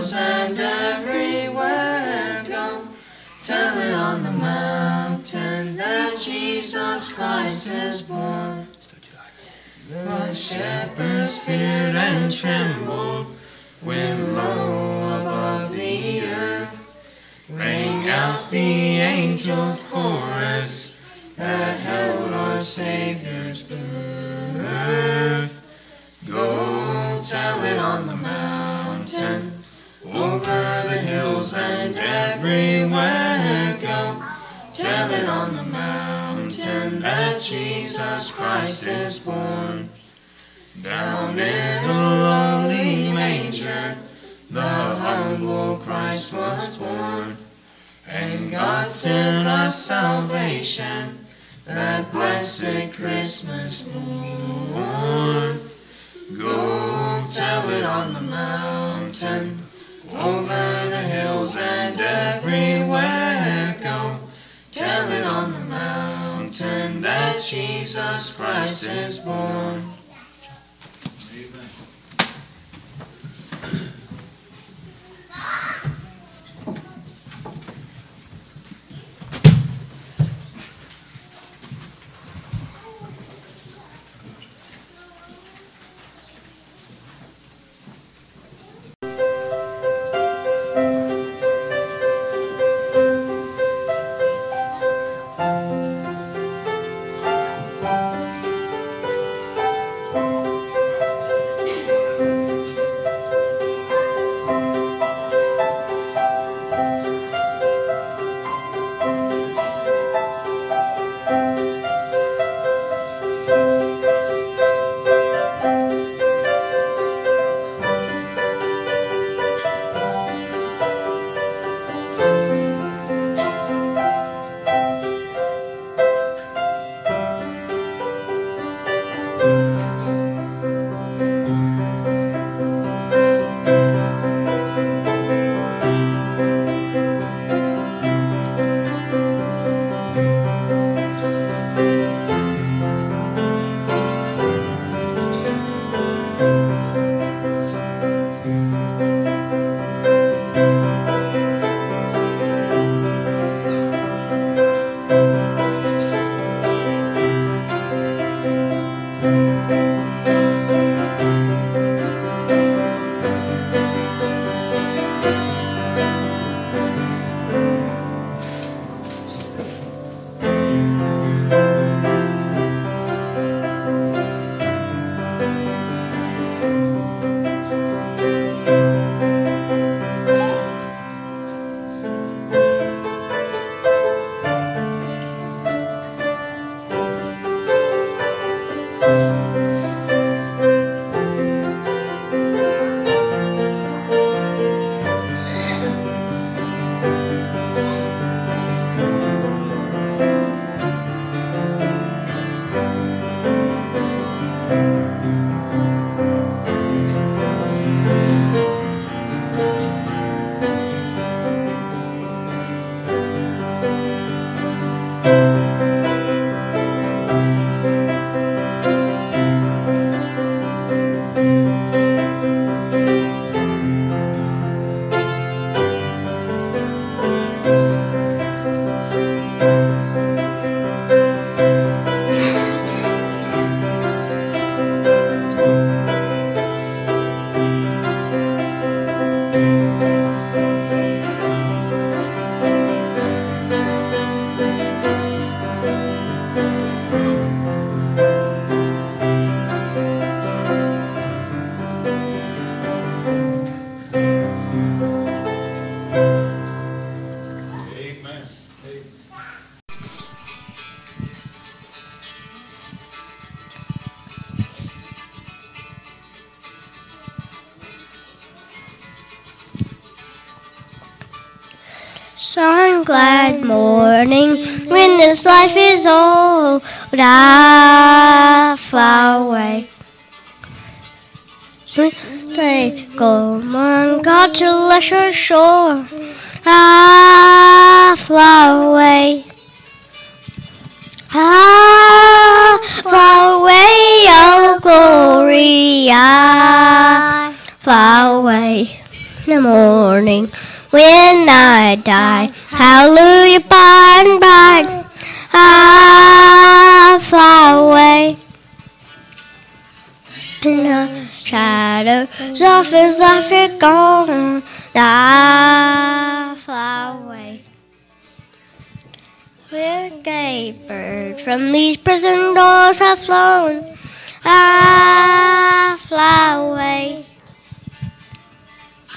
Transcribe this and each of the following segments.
hills and everywhere go. Tell it on the mountain that Jesus Christ is born. The shepherds feared and trembled when low above the earth rang out the angel chorus that held our Savior's birth. Go tell it on the over the hills and everywhere go, tell it on the mountain that Jesus Christ is born. Down in a lonely manger, the humble Christ was born. And God sent us salvation, that blessed Christmas morn. Go tell it on the mountain over the hills and everywhere go. Tell it on the mountain that Jesus Christ is born. Life is old, I fly away. Say, go on, God to lesser shore, I fly away. I fly away, oh glory, I fly away in the morning when I die. Hallelujah, by and by, I fly away. In the shadows of his life are gone, I fly away. Where gay birds from these prison doors have flown, I fly away.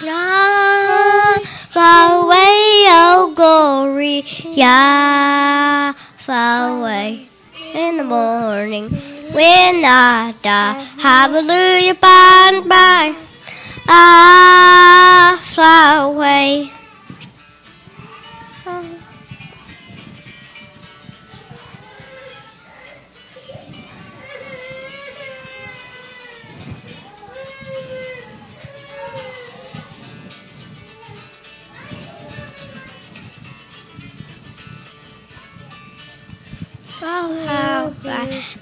I fly away, oh glory, yeah, fly away in the morning when I die. Hallelujah, by and by, I fly away.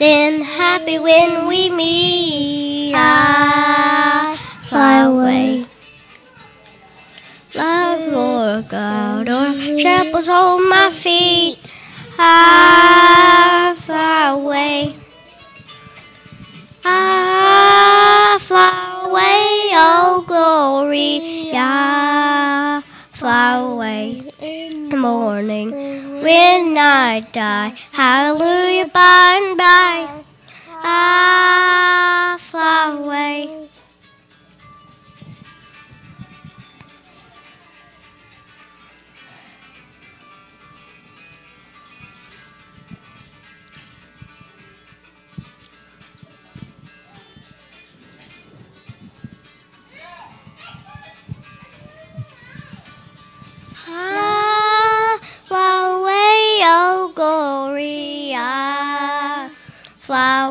Then happy when we meet. I fly away. Like Lord God, or shepherds hold my feet. I fly away. I fly away, oh glory. I fly away in the morning when I die. Hallelujah, by and by. I ah, fly away.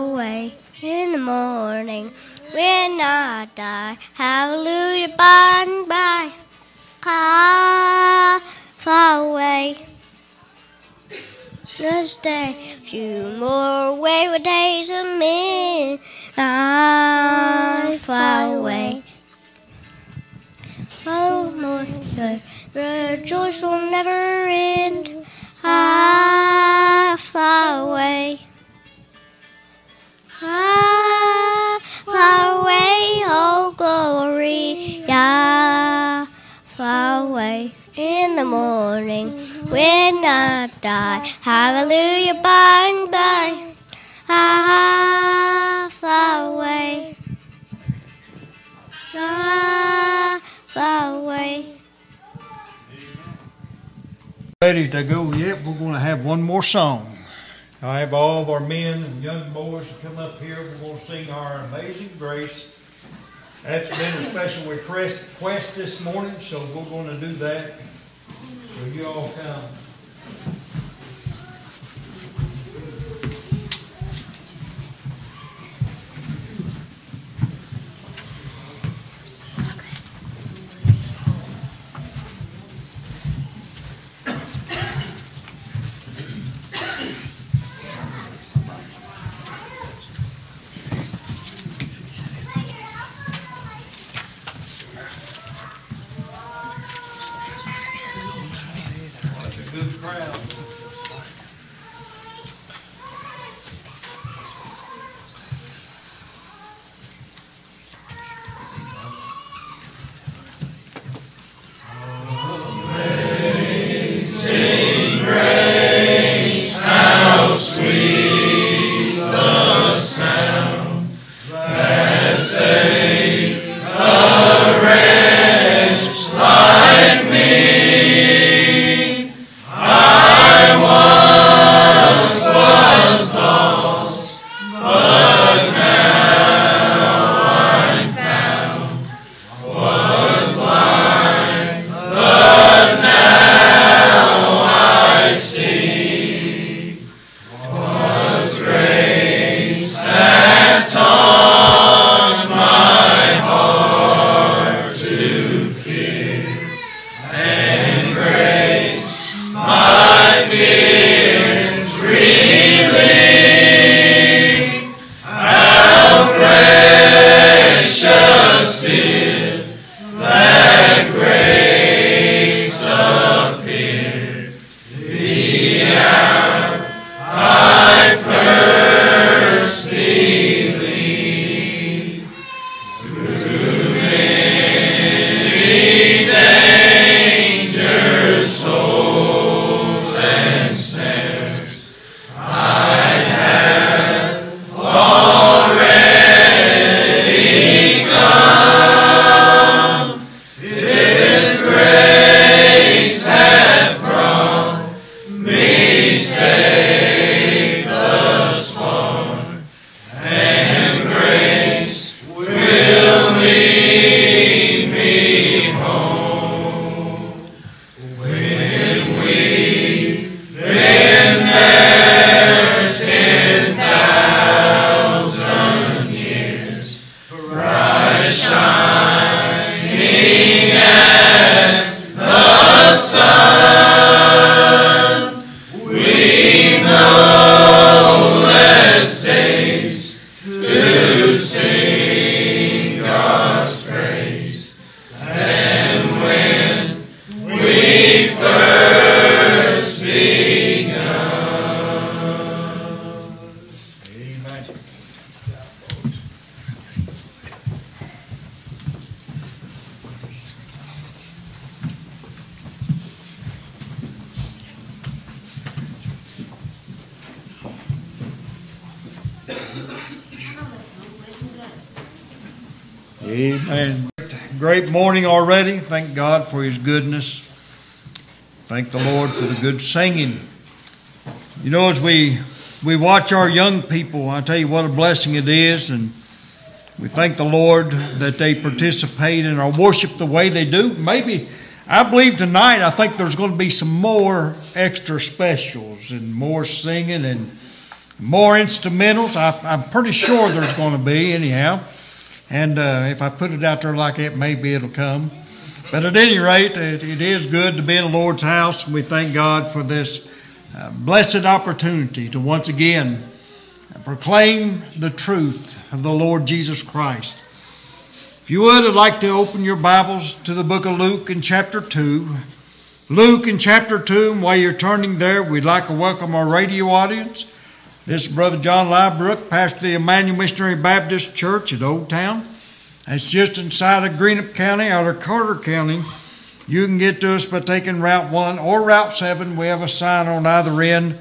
Away in the morning when I die. Hallelujah, by and by. I fly away. Just a few more wayward days of me. I fly away. Oh, more good. Rejoice will never end. I fly away. I fly away, oh glory. Yeah, fly away in the morning when I die. Hallelujah, by and by. I fly away. Fly away. Ready to go yet? We're going to have one more song. I have all of our men and young boys to come up here. We're going to sing our Amazing Grace. That's been a special request, request this morning, so we're going to do that. So you all come. Good singing. You know, as we we watch our young people, I tell you what a blessing it is, and we thank the Lord that they participate in our worship the way they do. Maybe I believe tonight. I think there's going to be some more extra specials and more singing and more instrumentals. I, am pretty sure there's going to be anyhow. And uh, if I put it out there like that, maybe it'll come. But at any rate, it, it is good to be in the Lord's house, and we thank God for this uh, blessed opportunity to once again proclaim the truth of the Lord Jesus Christ. If you would, I'd like to open your Bibles to the book of Luke in chapter 2. Luke in chapter 2, and while you're turning there, we'd like to welcome our radio audience. This is Brother John Liebrook, pastor of the Emmanuel Missionary Baptist Church at Old Town. It's just inside of Greenup County, out of Carter County. You can get to us by taking Route 1 or Route 7. We have a sign on either end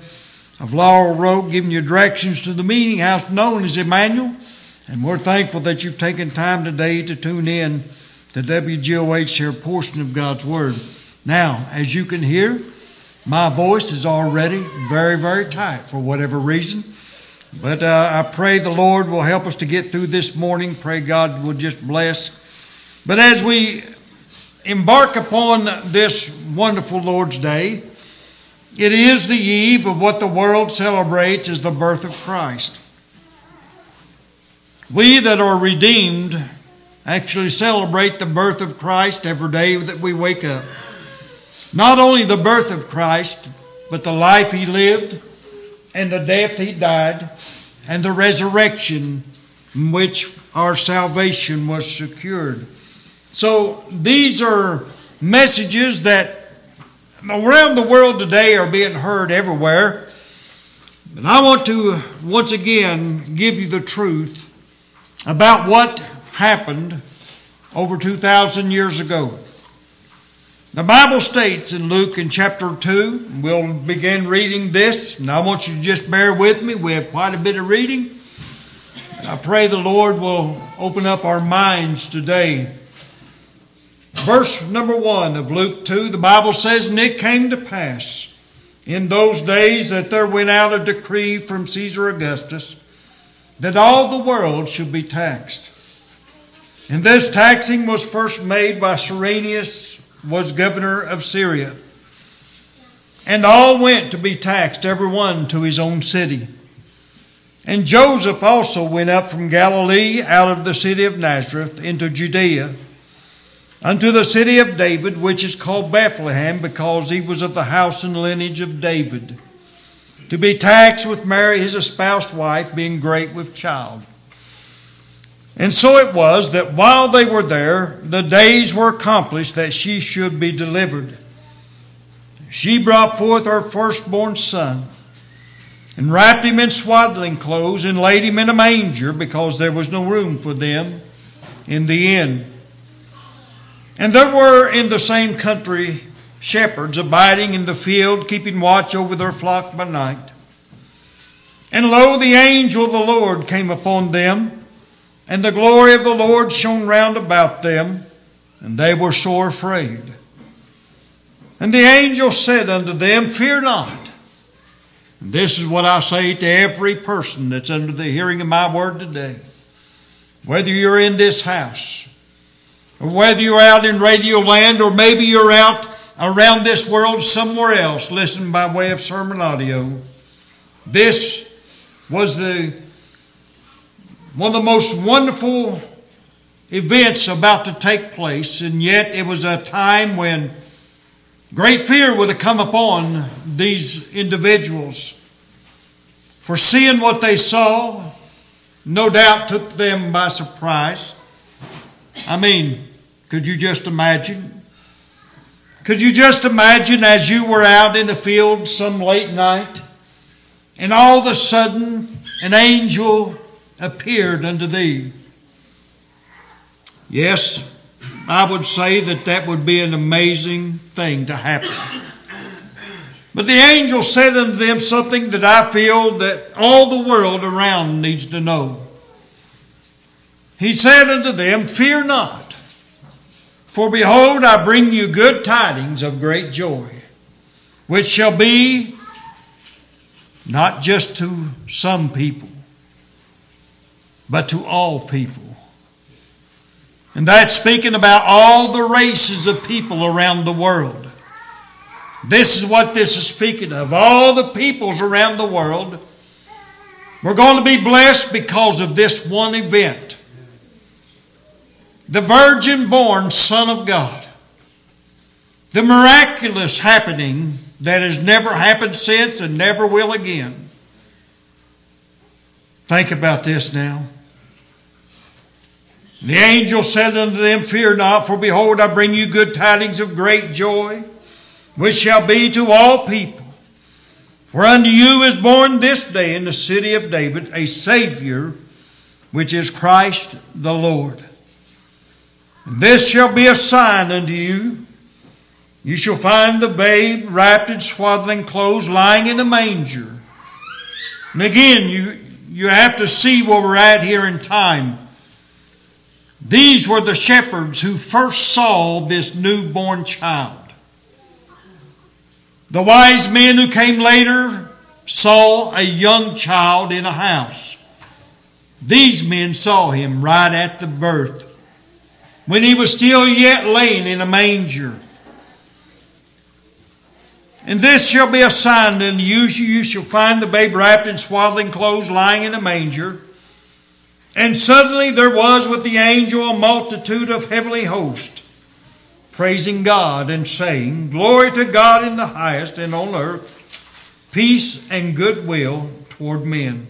of Laurel Road giving you directions to the meeting house known as Emmanuel. And we're thankful that you've taken time today to tune in to WGOH, share a portion of God's Word. Now, as you can hear, my voice is already very, very tight for whatever reason. But uh, I pray the Lord will help us to get through this morning. Pray God will just bless. But as we embark upon this wonderful Lord's Day, it is the eve of what the world celebrates as the birth of Christ. We that are redeemed actually celebrate the birth of Christ every day that we wake up. Not only the birth of Christ, but the life he lived and the death he died and the resurrection in which our salvation was secured. So these are messages that around the world today are being heard everywhere. And I want to once again give you the truth about what happened over 2,000 years ago. The Bible states in Luke in chapter 2, we'll begin reading this, and I want you to just bear with me. We have quite a bit of reading. And I pray the Lord will open up our minds today. Verse number 1 of Luke 2, the Bible says, And it came to pass in those days that there went out a decree from Caesar Augustus that all the world should be taxed. And this taxing was first made by Cyrenius was governor of Syria. And all went to be taxed, every one to his own city. And Joseph also went up from Galilee out of the city of Nazareth into Judea, unto the city of David, which is called Bethlehem, because he was of the house and lineage of David, to be taxed with Mary his espoused wife, being great with child. And so it was that while they were there, the days were accomplished that she should be delivered. She brought forth her firstborn son, and wrapped him in swaddling clothes, and laid him in a manger, because there was no room for them in the inn. And there were in the same country shepherds abiding in the field, keeping watch over their flock by night. And lo, the angel of the Lord came upon them and the glory of the Lord shone round about them, and they were sore afraid. And the angel said unto them, Fear not. And this is what I say to every person that's under the hearing of my word today. Whether you're in this house, or whether you're out in radio land, or maybe you're out around this world somewhere else, listening by way of sermon audio, this was the one of the most wonderful events about to take place, and yet it was a time when great fear would have come upon these individuals. For seeing what they saw, no doubt took them by surprise. I mean, could you just imagine? Could you just imagine as you were out in the field some late night, and all of a sudden an angel appeared unto thee. Yes, I would say that that would be an amazing thing to happen. But the angel said unto them something that I feel that all the world around needs to know. he said unto them, Fear not, for behold, I bring you good tidings of great joy, which shall be not just to some people, but to all people. And that's speaking about all the races of people around the world. This is what this is speaking of. All the peoples around the world. We're going to be blessed because of this one event. The virgin born Son of God. The miraculous happening that has never happened since and never will again. Think about this now. The angel said unto them, Fear not, for behold, I bring you good tidings of great joy, which shall be to all people. For unto you is born this day in the city of David a Savior, which is Christ the Lord. And this shall be a sign unto you. You shall find the babe wrapped in swaddling clothes, lying in a manger. And again, you, you have to see where we're at here in time. These were the shepherds who first saw this newborn child. The wise men who came later saw a young child in a house. These men saw him right at the birth, when he was still yet laying in a manger. And this shall be a sign unto you: you shall find the babe wrapped in swaddling clothes, lying in a manger. And suddenly there was with the angel a multitude of heavenly hosts, praising God and saying, Glory to God in the highest, and on earth peace and goodwill toward men.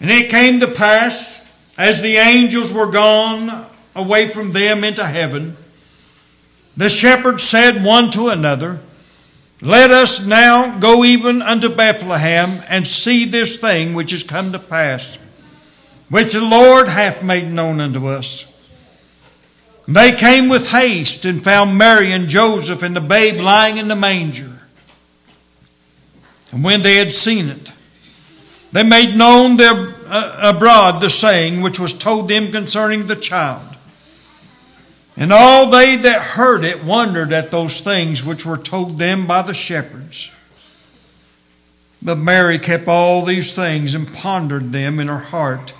And it came to pass, as the angels were gone away from them into heaven, the shepherds said one to another, Let us now go even unto Bethlehem and see this thing which is come to pass which the Lord hath made known unto us. They came with haste and found Mary and Joseph and the babe lying in the manger. And when they had seen it, they made known their, uh, abroad the saying which was told them concerning the child. And all they that heard it wondered at those things which were told them by the shepherds. But Mary kept all these things and pondered them in her heart.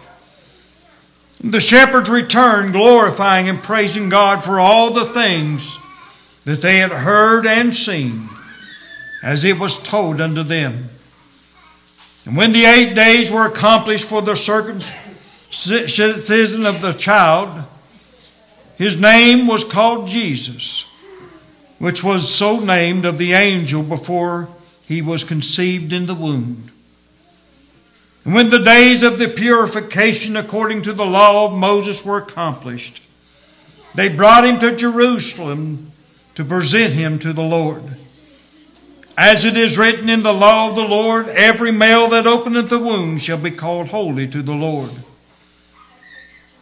The shepherds returned, glorifying and praising God for all the things that they had heard and seen, as it was told unto them. And when the eight days were accomplished for the circumcision of the child, his name was called Jesus, which was so named of the angel before he was conceived in the womb. And when the days of the purification according to the law of Moses were accomplished, they brought him to Jerusalem to present him to the Lord. As it is written in the law of the Lord, every male that openeth the womb shall be called holy to the Lord.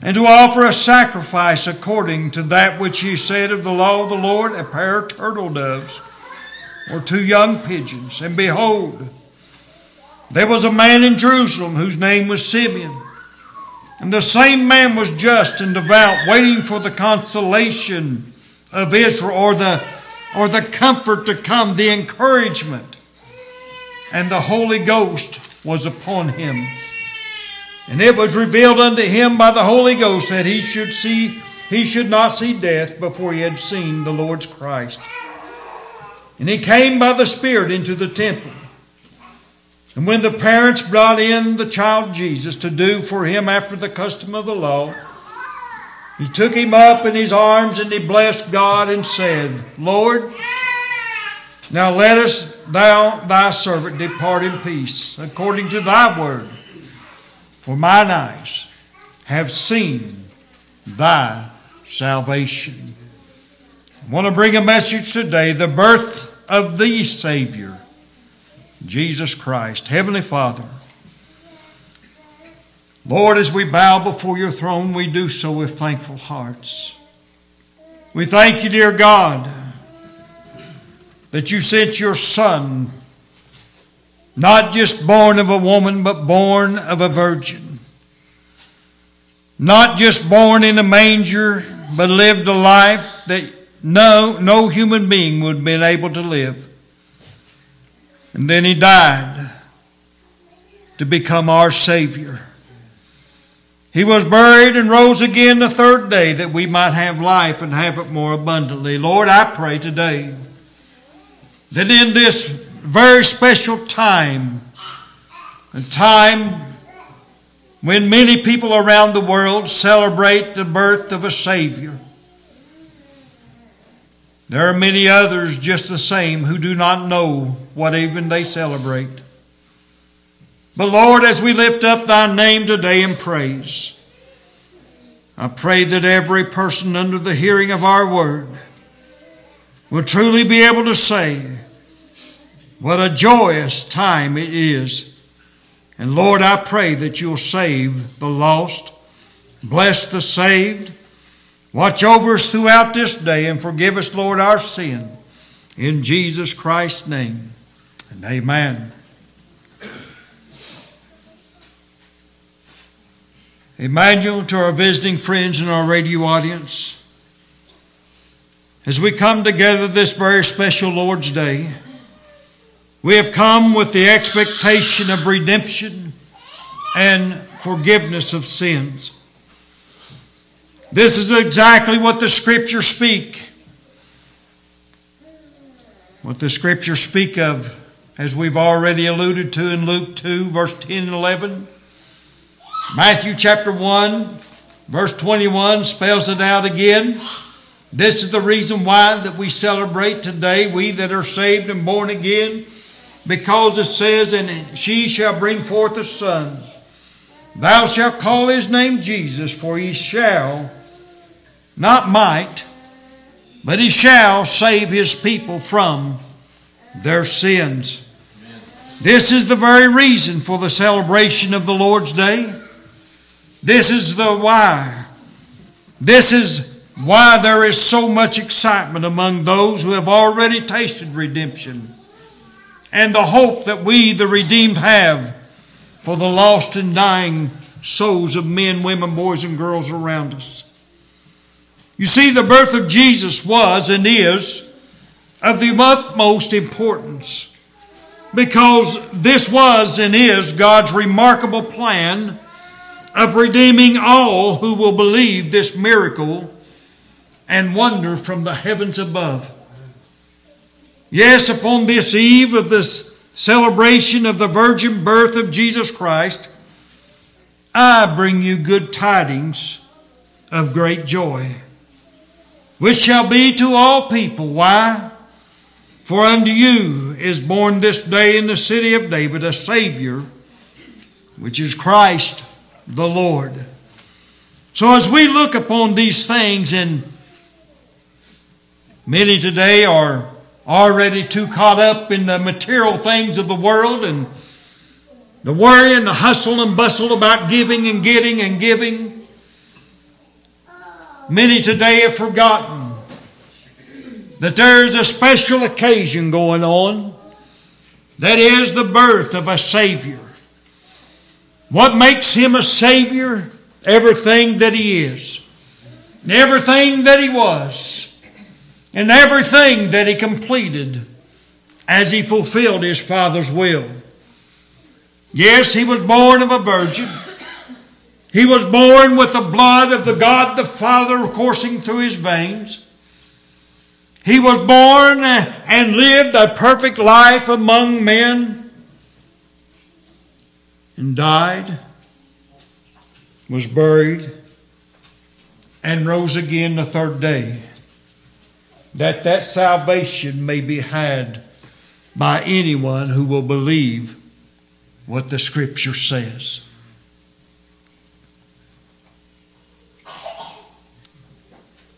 And to offer a sacrifice according to that which he said of the law of the Lord, a pair of turtle doves or two young pigeons. And behold, there was a man in Jerusalem whose name was Simeon. And the same man was just and devout, waiting for the consolation of Israel or the, or the comfort to come, the encouragement. And the Holy Ghost was upon him. And it was revealed unto him by the Holy Ghost that he should see he should not see death before he had seen the Lord's Christ. And he came by the Spirit into the temple. And when the parents brought in the child Jesus to do for him after the custom of the law, he took him up in his arms and he blessed God and said, Lord, now let us, thou, thy servant, depart in peace, according to thy word. For mine eyes have seen thy salvation. I want to bring a message today the birth of the Savior Jesus Christ. Heavenly Father, Lord, as we bow before your throne, we do so with thankful hearts. We thank you, dear God, that you sent your Son, not just born of a woman, but born of a virgin. not just born in a manger, but lived a life that no, no human being would have been able to live. And then he died to become our Savior. He was buried and rose again the third day that we might have life and have it more abundantly. Lord, I pray today that in this very special time, a time when many people around the world celebrate the birth of a Savior, there are many others just the same who do not know what even they celebrate. But Lord, as we lift up thy name today in praise, I pray that every person under the hearing of our word will truly be able to say, What a joyous time it is. And Lord, I pray that you'll save the lost, bless the saved, watch over us throughout this day, and forgive us, Lord, our sin. In Jesus Christ's name. And amen. Emmanuel, to our visiting friends and our radio audience, as we come together this very special Lord's Day, we have come with the expectation of redemption and forgiveness of sins. This is exactly what the scriptures speak. What the scriptures speak of, as we've already alluded to in Luke 2, verse 10 and 11. Matthew chapter 1, verse 21 spells it out again. This is the reason why that we celebrate today, we that are saved and born again, because it says, And she shall bring forth a son. Thou shalt call his name Jesus, for he shall, not might, but he shall save his people from their sins. This is the very reason for the celebration of the Lord's Day. This is the why. This is why there is so much excitement among those who have already tasted redemption and the hope that we, the redeemed, have for the lost and dying souls of men, women, boys, and girls around us. You see, the birth of Jesus was and is of the utmost importance because this was and is God's remarkable plan of redeeming all who will believe this miracle and wonder from the heavens above. Yes, upon this eve of this celebration of the virgin birth of Jesus Christ, I bring you good tidings of great joy, which shall be to all people. Why? For unto you is born this day in the city of David a Savior, which is Christ the Lord. So as we look upon these things, and many today are already too caught up in the material things of the world and the worry and the hustle and bustle about giving and getting and giving. Many today have forgotten that there is a special occasion going on. That is the birth of a Savior. What makes him a Savior? Everything that he is, everything that he was, and everything that he completed as he fulfilled his Father's will. Yes, he was born of a virgin. He was born with the blood of the God the Father coursing through his veins. He was born uh, and lived a perfect life among men and died, was buried, and rose again the third day, that that salvation may be had by anyone who will believe what the scripture says.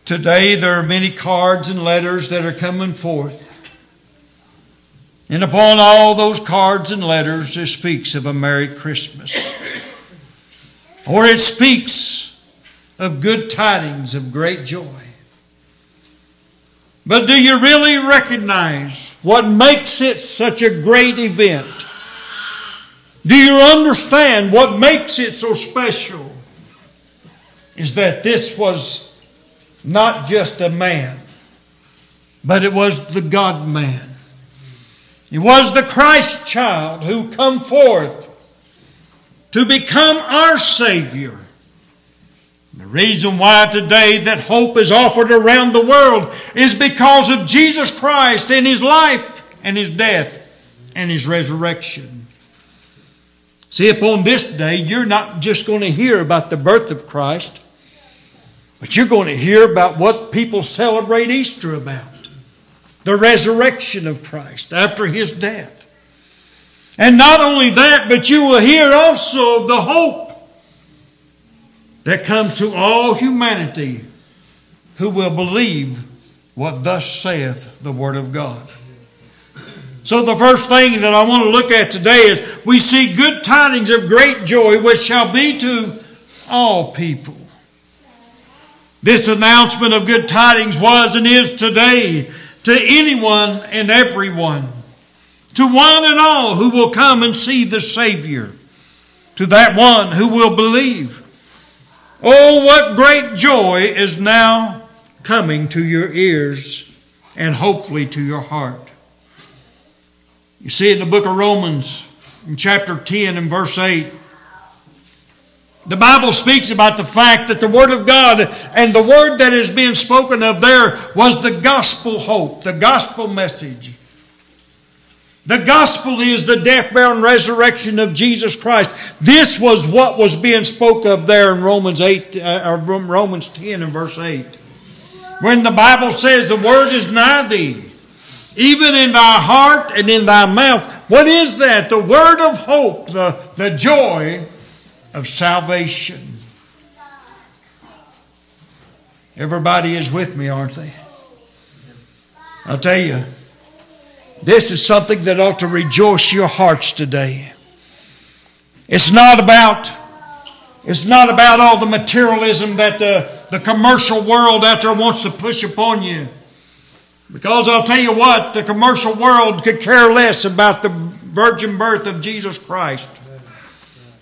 Today, there are many cards and letters that are coming forth and upon all those cards and letters, it speaks of a Merry Christmas. Or it speaks of good tidings of great joy. But do you really recognize what makes it such a great event? Do you understand what makes it so special? is that this was not just a man, but it was the God man. It was the Christ child who come forth to become our Savior. The reason why today that hope is offered around the world is because of Jesus Christ and His life and His death and His resurrection. See, upon this day, you're not just going to hear about the birth of Christ, but you're going to hear about what people celebrate Easter about the resurrection of Christ after His death. And not only that, but you will hear also of the hope that comes to all humanity who will believe what thus saith the Word of God. So, the first thing that I want to look at today is we see good tidings of great joy, which shall be to all people. This announcement of good tidings was and is today to anyone and everyone to one and all who will come and see the Savior, to that one who will believe. Oh, what great joy is now coming to your ears and hopefully to your heart. You see in the book of Romans, in chapter 10 and verse 8, the Bible speaks about the fact that the Word of God and the Word that is being spoken of there was the gospel hope, the gospel message. The gospel is the death, burial, and resurrection of Jesus Christ. This was what was being spoke of there in Romans 8, uh, Romans 10 and verse 8. When the Bible says the word is nigh thee, even in thy heart and in thy mouth. What is that? The word of hope, the, the joy of salvation. Everybody is with me, aren't they? I'll tell you, this is something that ought to rejoice your hearts today. It's not about it's not about all the materialism that the, the commercial world out there wants to push upon you. Because I'll tell you what, the commercial world could care less about the virgin birth of Jesus Christ.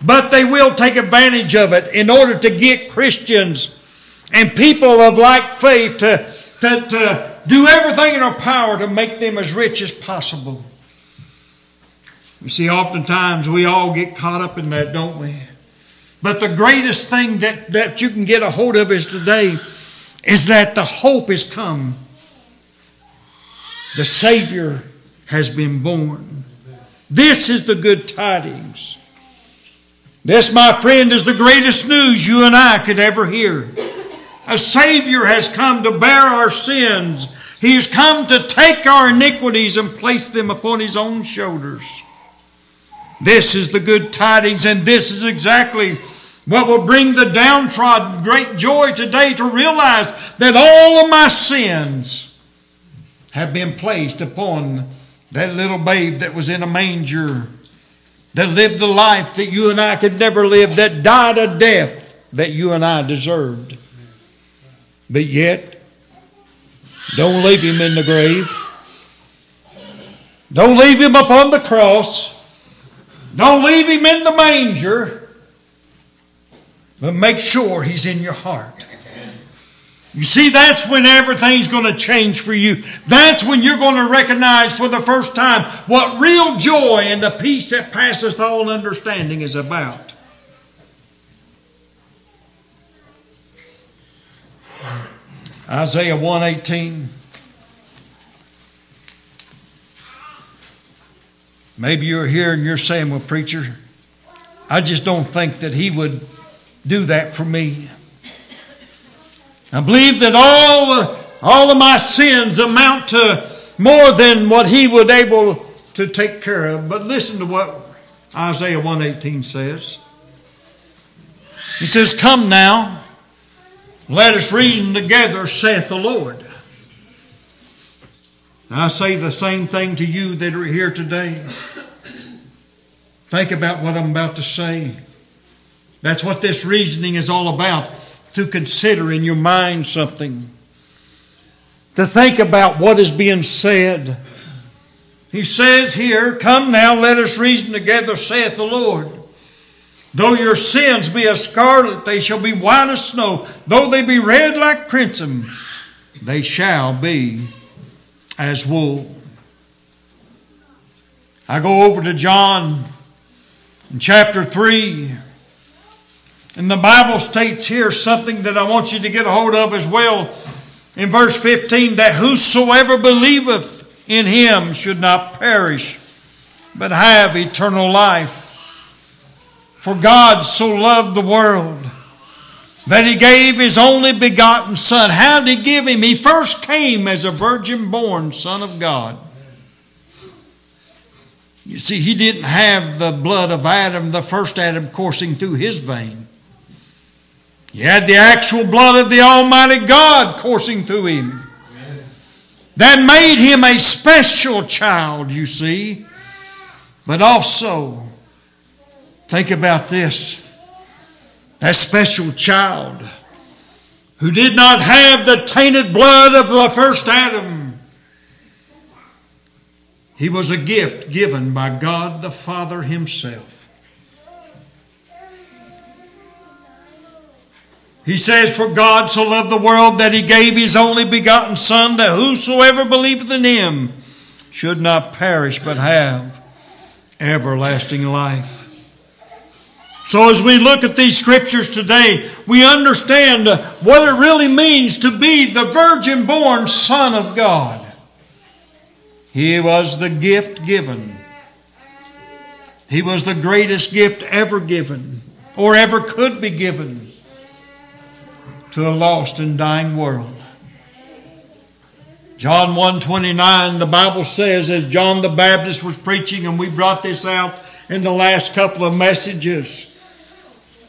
But they will take advantage of it in order to get Christians and people of like faith to, to, to do everything in our power to make them as rich as possible. You see, oftentimes we all get caught up in that, don't we? But the greatest thing that, that you can get a hold of is today is that the hope has come. The Savior has been born. This is the good tidings. This, my friend, is the greatest news you and I could ever hear. A Savior has come to bear our sins. He has come to take our iniquities and place them upon His own shoulders. This is the good tidings, and this is exactly what will bring the downtrodden great joy today to realize that all of my sins have been placed upon that little babe that was in a manger, that lived a life that you and I could never live, that died a death that you and I deserved. But yet, don't leave him in the grave. Don't leave him upon the cross. Don't leave him in the manger. But make sure he's in your heart. You see, that's when everything's going to change for you. That's when you're going to recognize for the first time what real joy and the peace that passeth all understanding is about. Isaiah 118. Maybe you're here and you're saying, Well, preacher, I just don't think that he would do that for me. I believe that all, all of my sins amount to more than what he would able to take care of. But listen to what Isaiah 118 says. He says, Come now, let us reason together, saith the Lord. I say the same thing to you that are here today. Think about what I'm about to say. That's what this reasoning is all about to consider in your mind something, to think about what is being said. He says here, Come now, let us reason together, saith the Lord. Though your sins be as scarlet, they shall be white as snow. Though they be red like crimson, they shall be as wool. I go over to John in chapter 3. And the Bible states here something that I want you to get a hold of as well. In verse 15, that whosoever believeth in him should not perish, but have eternal life. For God so loved the world that he gave his only begotten Son. How did he give him? He first came as a virgin born Son of God. You see, he didn't have the blood of Adam, the first Adam, coursing through his vein. He had the actual blood of the Almighty God coursing through him. That made him a special child, you see. But also, think about this that special child who did not have the tainted blood of the first Adam. He was a gift given by God the Father Himself. He says, For God so loved the world that He gave His only begotten Son, that whosoever believeth in Him should not perish but have everlasting life. So, as we look at these scriptures today, we understand what it really means to be the virgin born Son of God. He was the gift given, He was the greatest gift ever given, or ever could be given to a lost and dying world. John 1:29 the Bible says as John the Baptist was preaching and we brought this out in the last couple of messages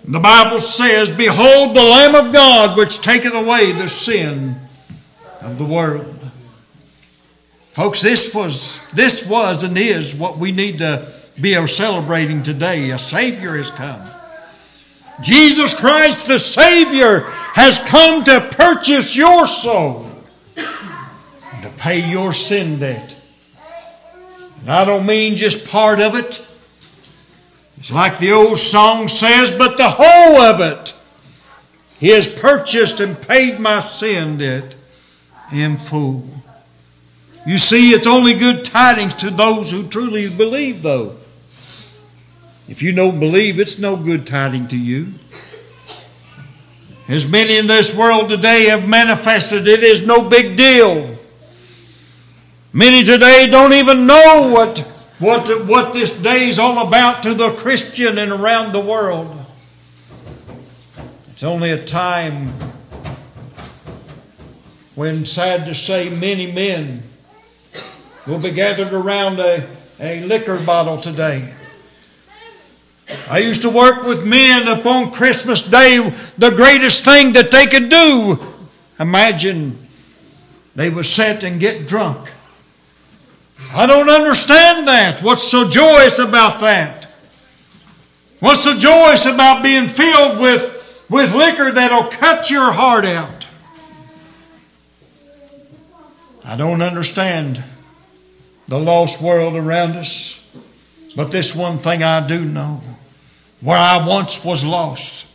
the Bible says, Behold the Lamb of God which taketh away the sin of the world. Folks, this was, this was and is what we need to be celebrating today. A Savior has come. Jesus Christ, the Savior, has come to purchase your soul, to pay your sin debt. And I don't mean just part of it. It's like the old song says, but the whole of it. He has purchased and paid my sin debt in full. You see, it's only good tidings to those who truly believe, though. If you don't believe, it's no good tidings to you. As many in this world today have manifested, it is no big deal. Many today don't even know what what, what this day is all about to the Christian and around the world. It's only a time when, sad to say, many men will be gathered around a, a liquor bottle today. I used to work with men upon Christmas Day, the greatest thing that they could do. Imagine they would sit and get drunk. I don't understand that. What's so joyous about that? What's so joyous about being filled with, with liquor that'll cut your heart out? I don't understand the lost world around us, but this one thing I do know. Where I once was lost,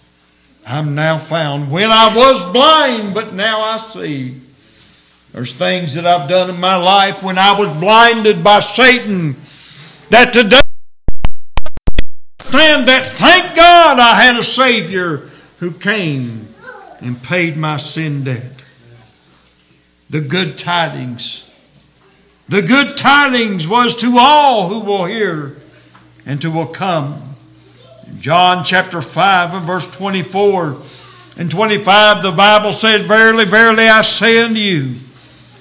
I'm now found. When I was blind, but now I see. There's things that I've done in my life when I was blinded by Satan that today understand that thank God I had a Savior who came and paid my sin debt. The good tidings. The good tidings was to all who will hear and to will come. John chapter 5 and verse 24 and 25, the Bible says, Verily, verily, I say unto you,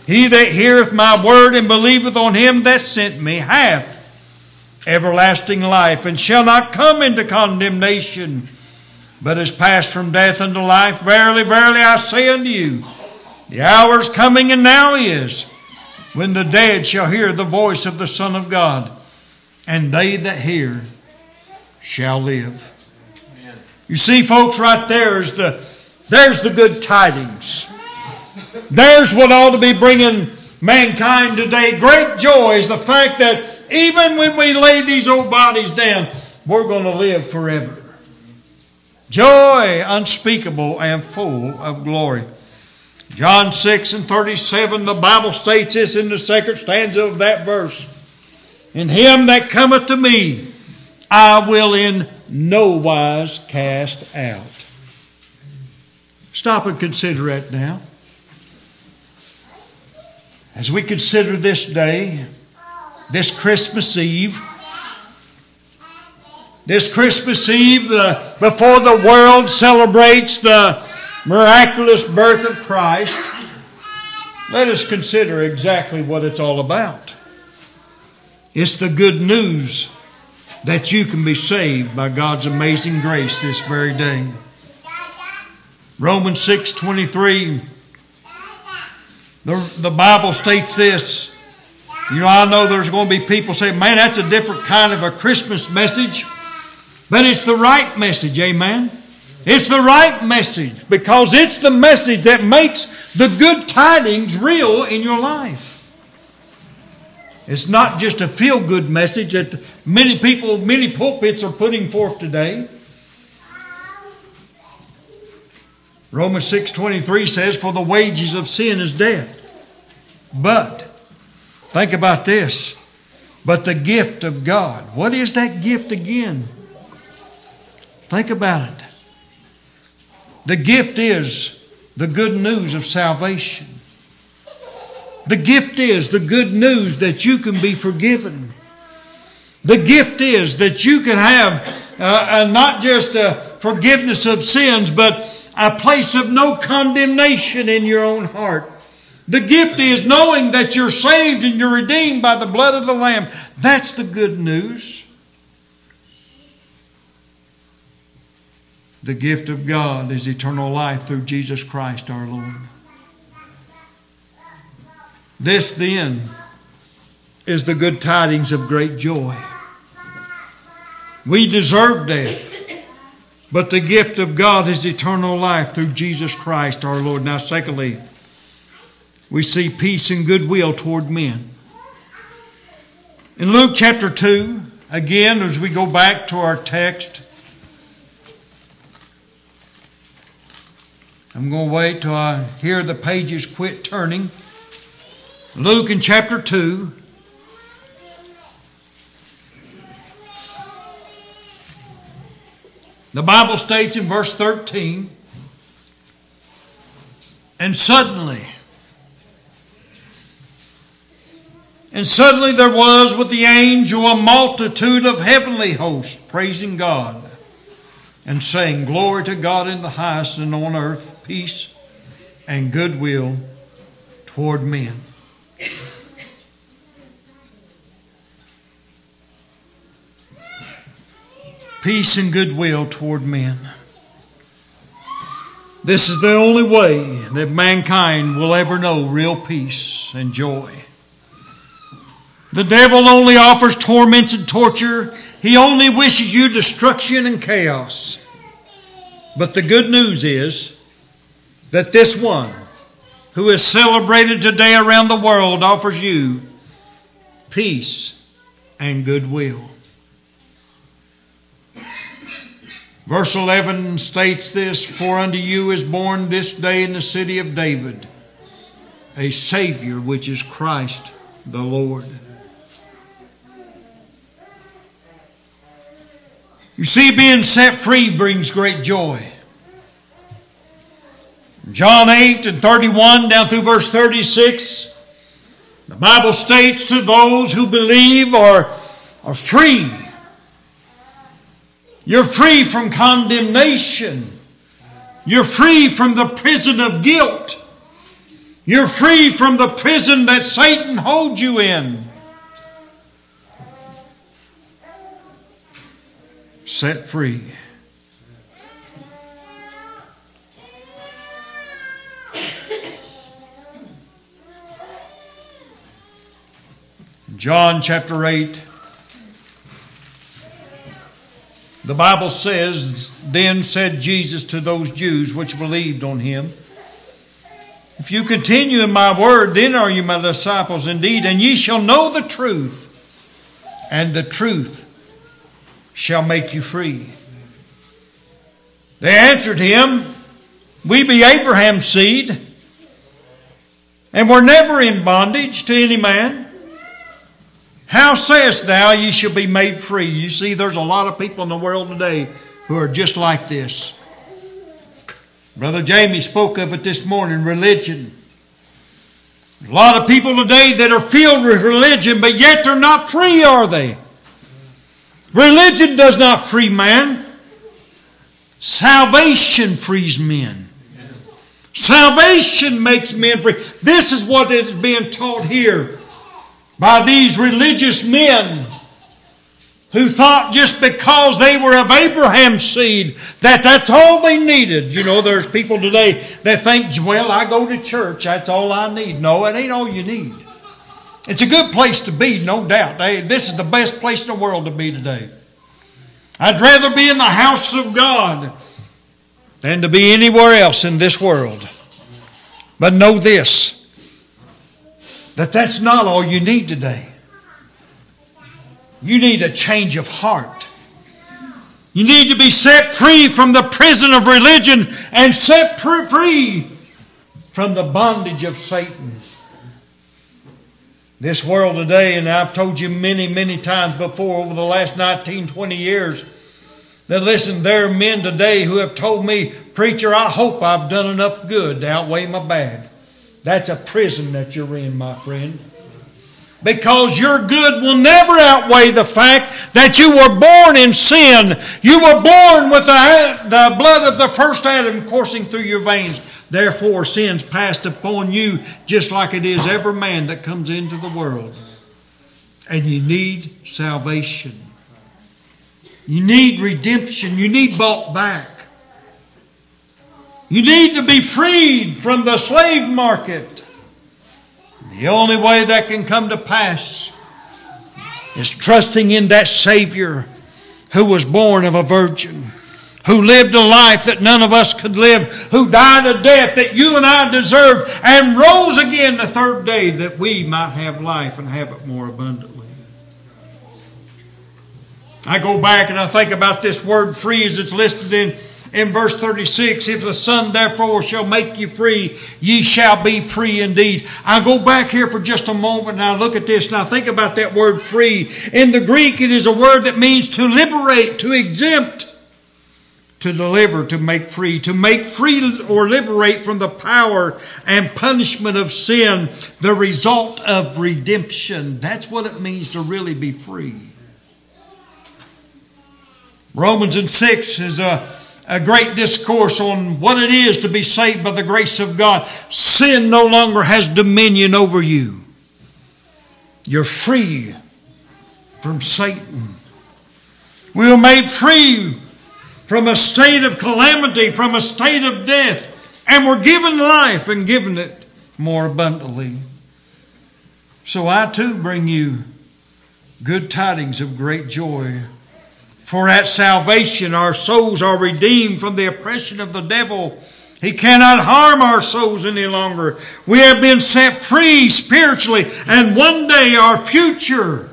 he that heareth my word and believeth on him that sent me hath everlasting life, and shall not come into condemnation, but is passed from death unto life. Verily, verily, I say unto you, the hour is coming, and now is, when the dead shall hear the voice of the Son of God, and they that hear shall live. You see, folks, right there is the there's the good tidings. There's what ought to be bringing mankind today great joy is the fact that even when we lay these old bodies down, we're going to live forever. Joy unspeakable and full of glory. John 6 and 37, the Bible states this in the second stanza of that verse. In him that cometh to me, I will in no wise cast out. Stop and consider that now. As we consider this day, this Christmas Eve, this Christmas Eve, the, before the world celebrates the miraculous birth of Christ, let us consider exactly what it's all about. It's the good news that you can be saved by God's amazing grace this very day. Romans 6 23, the, the Bible states this. You know, I know there's going to be people saying, man, that's a different kind of a Christmas message. But it's the right message, amen? It's the right message because it's the message that makes the good tidings real in your life. It's not just a feel good message that many people, many pulpits are putting forth today. Romans 6:23 says for the wages of sin is death. But think about this. But the gift of God. What is that gift again? Think about it. The gift is the good news of salvation. The gift is the good news that you can be forgiven. The gift is that you can have uh, uh, not just a forgiveness of sins, but a place of no condemnation in your own heart. The gift is knowing that you're saved and you're redeemed by the blood of the Lamb. That's the good news. The gift of God is eternal life through Jesus Christ our Lord. This then is the good tidings of great joy. We deserve death, but the gift of God is eternal life through Jesus Christ our Lord. Now, secondly, we see peace and goodwill toward men. In Luke chapter 2, again, as we go back to our text, I'm going to wait till I hear the pages quit turning. Luke in chapter 2. The Bible states in verse 13, and suddenly, and suddenly there was with the angel a multitude of heavenly hosts praising God and saying, Glory to God in the highest and on earth, peace and goodwill toward men. Peace and goodwill toward men. This is the only way that mankind will ever know real peace and joy. The devil only offers torments and torture. He only wishes you destruction and chaos. But the good news is that this one who is celebrated today around the world offers you peace and goodwill. Verse 11 states this For unto you is born this day in the city of David a Savior, which is Christ the Lord. You see, being set free brings great joy. John 8 and 31 down through verse 36, the Bible states to those who believe are, are free you're free from condemnation. You're free from the prison of guilt. You're free from the prison that Satan holds you in. Set free. John chapter 8 The Bible says, Then said Jesus to those Jews which believed on him, If you continue in my word, then are you my disciples indeed, and ye shall know the truth, and the truth shall make you free. They answered him, We be Abraham's seed, and were never in bondage to any man. How sayest thou ye shall be made free? You see, there's a lot of people in the world today who are just like this. Brother Jamie spoke of it this morning religion. A lot of people today that are filled with religion, but yet they're not free, are they? Religion does not free man. Salvation frees men. Salvation makes men free. This is what is being taught here by these religious men who thought just because they were of Abraham's seed that that's all they needed. You know, there's people today that think, well, I go to church, that's all I need. No, it ain't all you need. It's a good place to be, no doubt. Hey, this is the best place in the world to be today. I'd rather be in the house of God than to be anywhere else in this world. But know this that that's not all you need today. You need a change of heart. You need to be set free from the prison of religion and set free from the bondage of Satan. This world today, and I've told you many, many times before over the last 19, 20 years, that listen, there are men today who have told me, Preacher, I hope I've done enough good to outweigh my bad. That's a prison that you're in, my friend. Because your good will never outweigh the fact that you were born in sin. You were born with the, the blood of the first Adam coursing through your veins. Therefore, sin's passed upon you just like it is every man that comes into the world. And you need salvation. You need redemption. You need bought back. You need to be freed from the slave market. The only way that can come to pass is trusting in that Savior who was born of a virgin, who lived a life that none of us could live, who died a death that you and I deserved, and rose again the third day that we might have life and have it more abundantly. I go back and I think about this word free as it's listed in in verse 36 if the son therefore shall make you free ye shall be free indeed. I'll go back here for just a moment and i look at this i think about that word free. In the greek it is a word that means to liberate to exempt to deliver to make free to make free or liberate from the power and punishment of sin the result of redemption. That's what it means to really be free. Romans and 6 is a a great discourse on what it is to be saved by the grace of God. Sin no longer has dominion over you. You're free from Satan. We were made free from a state of calamity, from a state of death, and we're given life and given it more abundantly. So I too bring you good tidings of great joy for at salvation our souls are redeemed from the oppression of the devil. He cannot harm our souls any longer. We have been set free spiritually, and one day our future,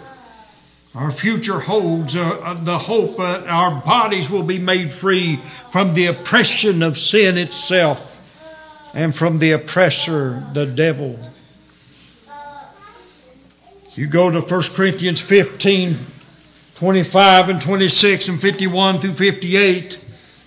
our future holds uh, the hope that our bodies will be made free from the oppression of sin itself and from the oppressor, the devil. You go to 1 Corinthians 15 25 and 26 and 51 through 58,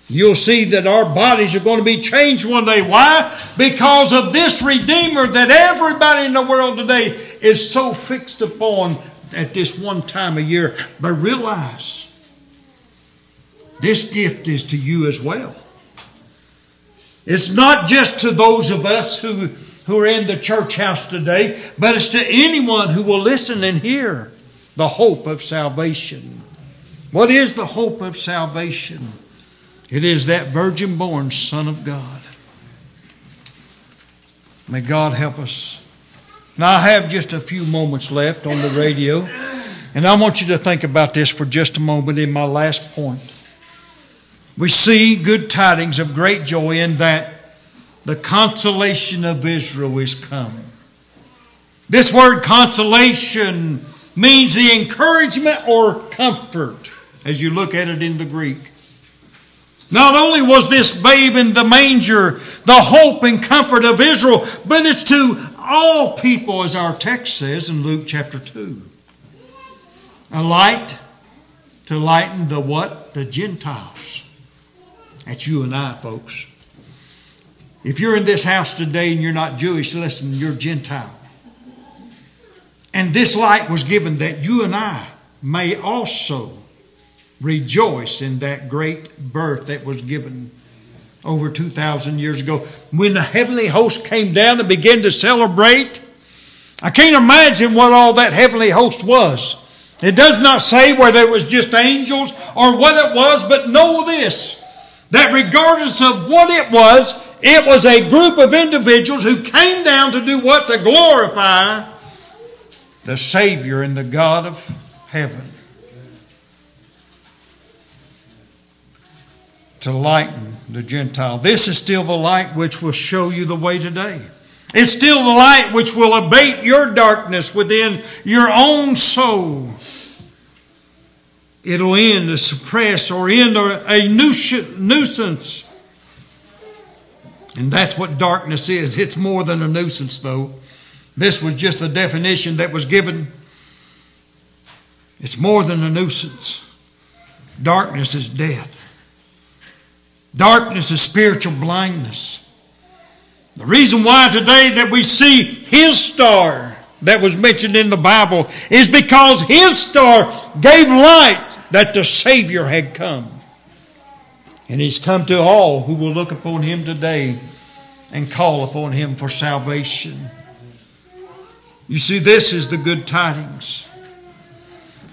you'll see that our bodies are going to be changed one day. Why? Because of this Redeemer that everybody in the world today is so fixed upon at this one time a year. But realize this gift is to you as well. It's not just to those of us who, who are in the church house today, but it's to anyone who will listen and hear the hope of salvation. What is the hope of salvation? It is that virgin born Son of God. May God help us. Now, I have just a few moments left on the radio, and I want you to think about this for just a moment in my last point. We see good tidings of great joy in that the consolation of Israel is come. This word consolation means the encouragement or comfort as you look at it in the Greek. Not only was this babe in the manger the hope and comfort of Israel, but it's to all people, as our text says in Luke chapter 2. A light to lighten the what? The Gentiles. That's you and I, folks. If you're in this house today and you're not Jewish, listen, you're Gentile. And this light was given that you and I may also rejoice in that great birth that was given over 2,000 years ago. When the heavenly host came down and began to celebrate, I can't imagine what all that heavenly host was. It does not say whether it was just angels or what it was, but know this that regardless of what it was, it was a group of individuals who came down to do what? To glorify the Savior and the God of heaven. To lighten the Gentile. This is still the light which will show you the way today. It's still the light which will abate your darkness within your own soul. It'll end a suppress or end a nuisance. And that's what darkness is. It's more than a nuisance, though. This was just a definition that was given. It's more than a nuisance. Darkness is death. Darkness is spiritual blindness. The reason why today that we see his star that was mentioned in the Bible is because his star gave light that the Savior had come. And he's come to all who will look upon him today and call upon him for salvation. You see, this is the good tidings.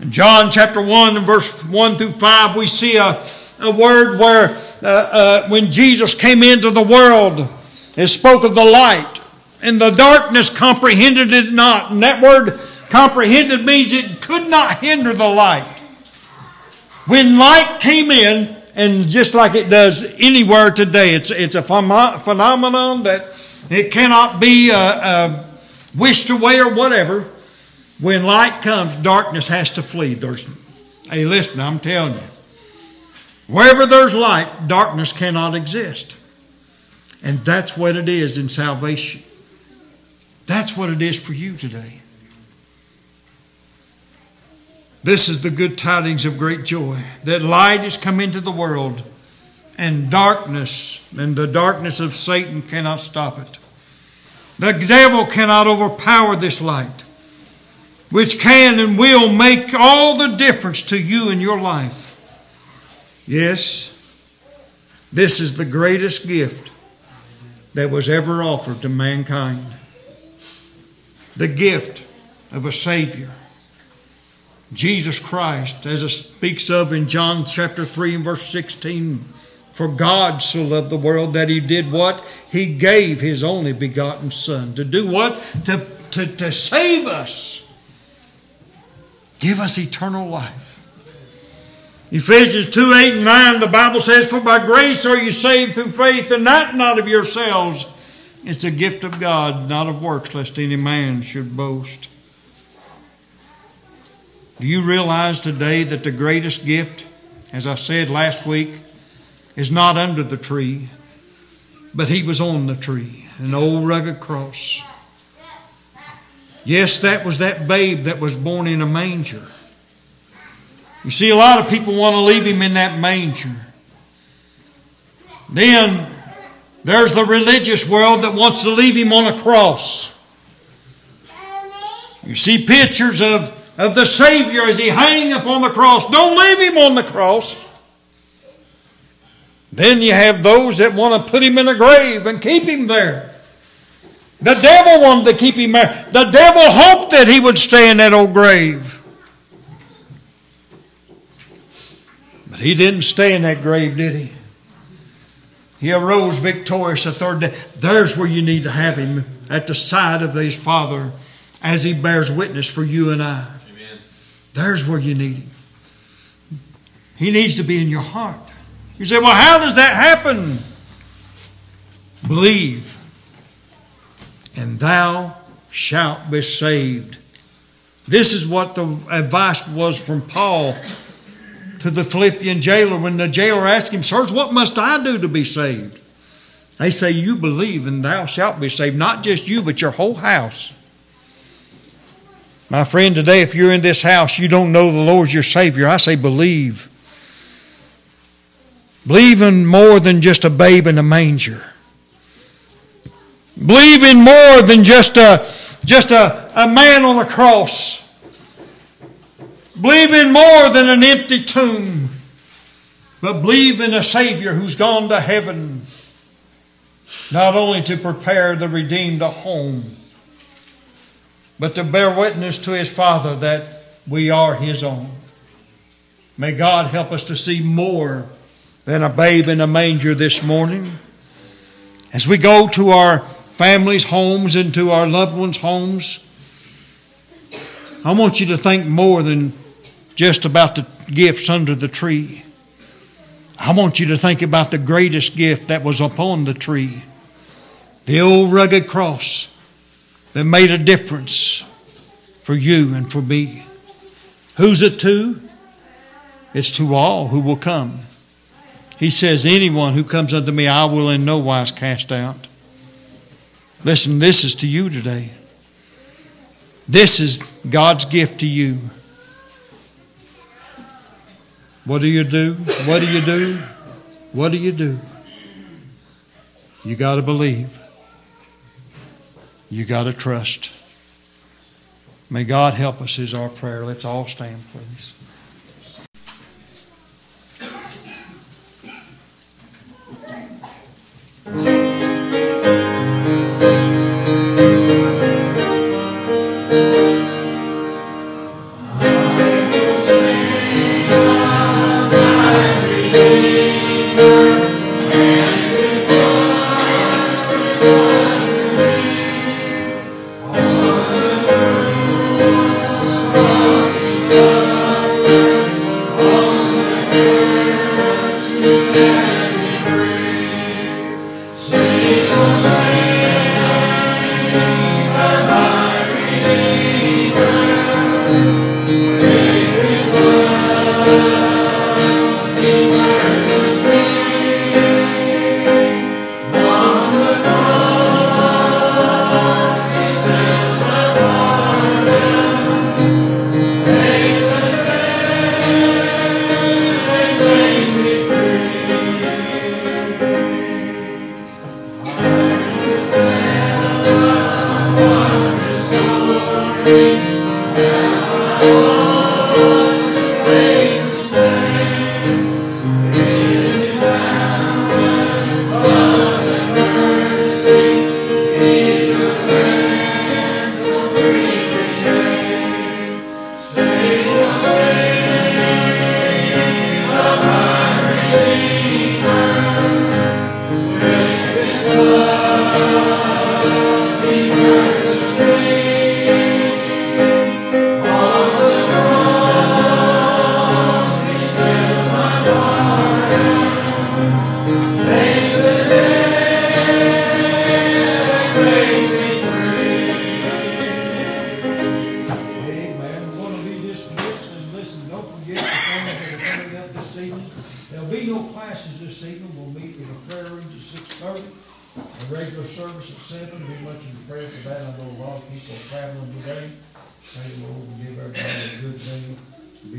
In John chapter 1 and verse 1 through 5, we see a, a word where uh, uh, when Jesus came into the world, it spoke of the light, and the darkness comprehended it not. And that word comprehended means it could not hinder the light. When light came in, and just like it does anywhere today, it's, it's a phenomenon that it cannot be uh, uh, wished away or whatever. When light comes, darkness has to flee. There's, hey, listen, I'm telling you. Wherever there's light, darkness cannot exist. And that's what it is in salvation. That's what it is for you today. This is the good tidings of great joy that light has come into the world, and darkness and the darkness of Satan cannot stop it. The devil cannot overpower this light, which can and will make all the difference to you in your life. Yes, this is the greatest gift that was ever offered to mankind the gift of a Savior Jesus Christ, as it speaks of in John chapter 3 and verse 16. For God so loved the world that he did what? He gave his only begotten Son. To do what? To, to, to save us. Give us eternal life. Ephesians 2 8 and 9, the Bible says, For by grace are you saved through faith, and that not of yourselves. It's a gift of God, not of works, lest any man should boast. Do you realize today that the greatest gift, as I said last week, is not under the tree, but he was on the tree, an old rugged cross. Yes, that was that babe that was born in a manger. You see, a lot of people want to leave him in that manger. Then there's the religious world that wants to leave him on a cross. You see pictures of of the Savior as he hang upon the cross. Don't leave him on the cross. Then you have those that want to put him in a grave and keep him there. The devil wanted to keep him there. The devil hoped that he would stay in that old grave. But he didn't stay in that grave, did he? He arose victorious the third day. There's where you need to have him at the side of his Father as he bears witness for you and I. There's where you need Him. He needs to be in your heart. You say, well, how does that happen? Believe, and thou shalt be saved. This is what the advice was from Paul to the Philippian jailer when the jailer asked him, Sirs, what must I do to be saved? They say, You believe and thou shalt be saved. Not just you, but your whole house. My friend, today, if you're in this house, you don't know the Lord's your Savior, I say believe. Believe in more than just a babe in a manger. Believe in more than just a, just a, a man on a cross. Believe in more than an empty tomb. But believe in a Savior who's gone to heaven, not only to prepare the redeemed a home, but to bear witness to his Father that we are his own. May God help us to see more than a babe in a manger this morning. As we go to our families' homes and to our loved ones' homes, I want you to think more than just about the gifts under the tree. I want you to think about the greatest gift that was upon the tree the old rugged cross that made a difference for you and for me. Who's it to? It's to all who will come. He says, Anyone who comes unto me, I will in no wise cast out. Listen, this is to you today. This is God's gift to you. What do you do? What do you do? What do you do? You got to believe. You got to trust. May God help us, is our prayer. Let's all stand, please.